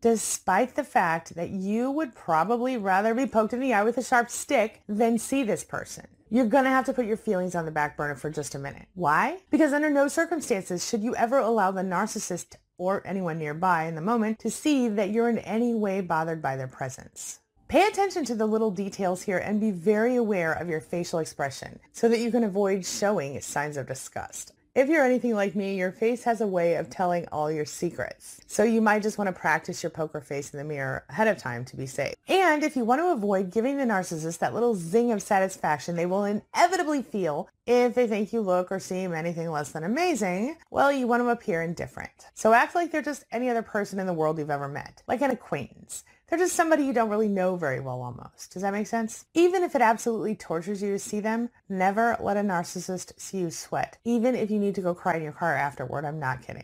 despite the fact that you would probably rather be poked in the eye with a sharp stick than see this person. You're going to have to put your feelings on the back burner for just a minute. Why? Because under no circumstances should you ever allow the narcissist or anyone nearby in the moment to see that you're in any way bothered by their presence. Pay attention to the little details here and be very aware of your facial expression so that you can avoid showing signs of disgust. If you're anything like me, your face has a way of telling all your secrets. So you might just want to practice your poker face in the mirror ahead of time to be safe. And if you want to avoid giving the narcissist that little zing of satisfaction they will inevitably feel if they think you look or seem anything less than amazing, well, you want to appear indifferent. So act like they're just any other person in the world you've ever met, like an acquaintance. They're just somebody you don't really know very well almost. Does that make sense? Even if it absolutely tortures you to see them, never let a narcissist see you sweat. Even if you need to go cry in your car afterward, I'm not kidding.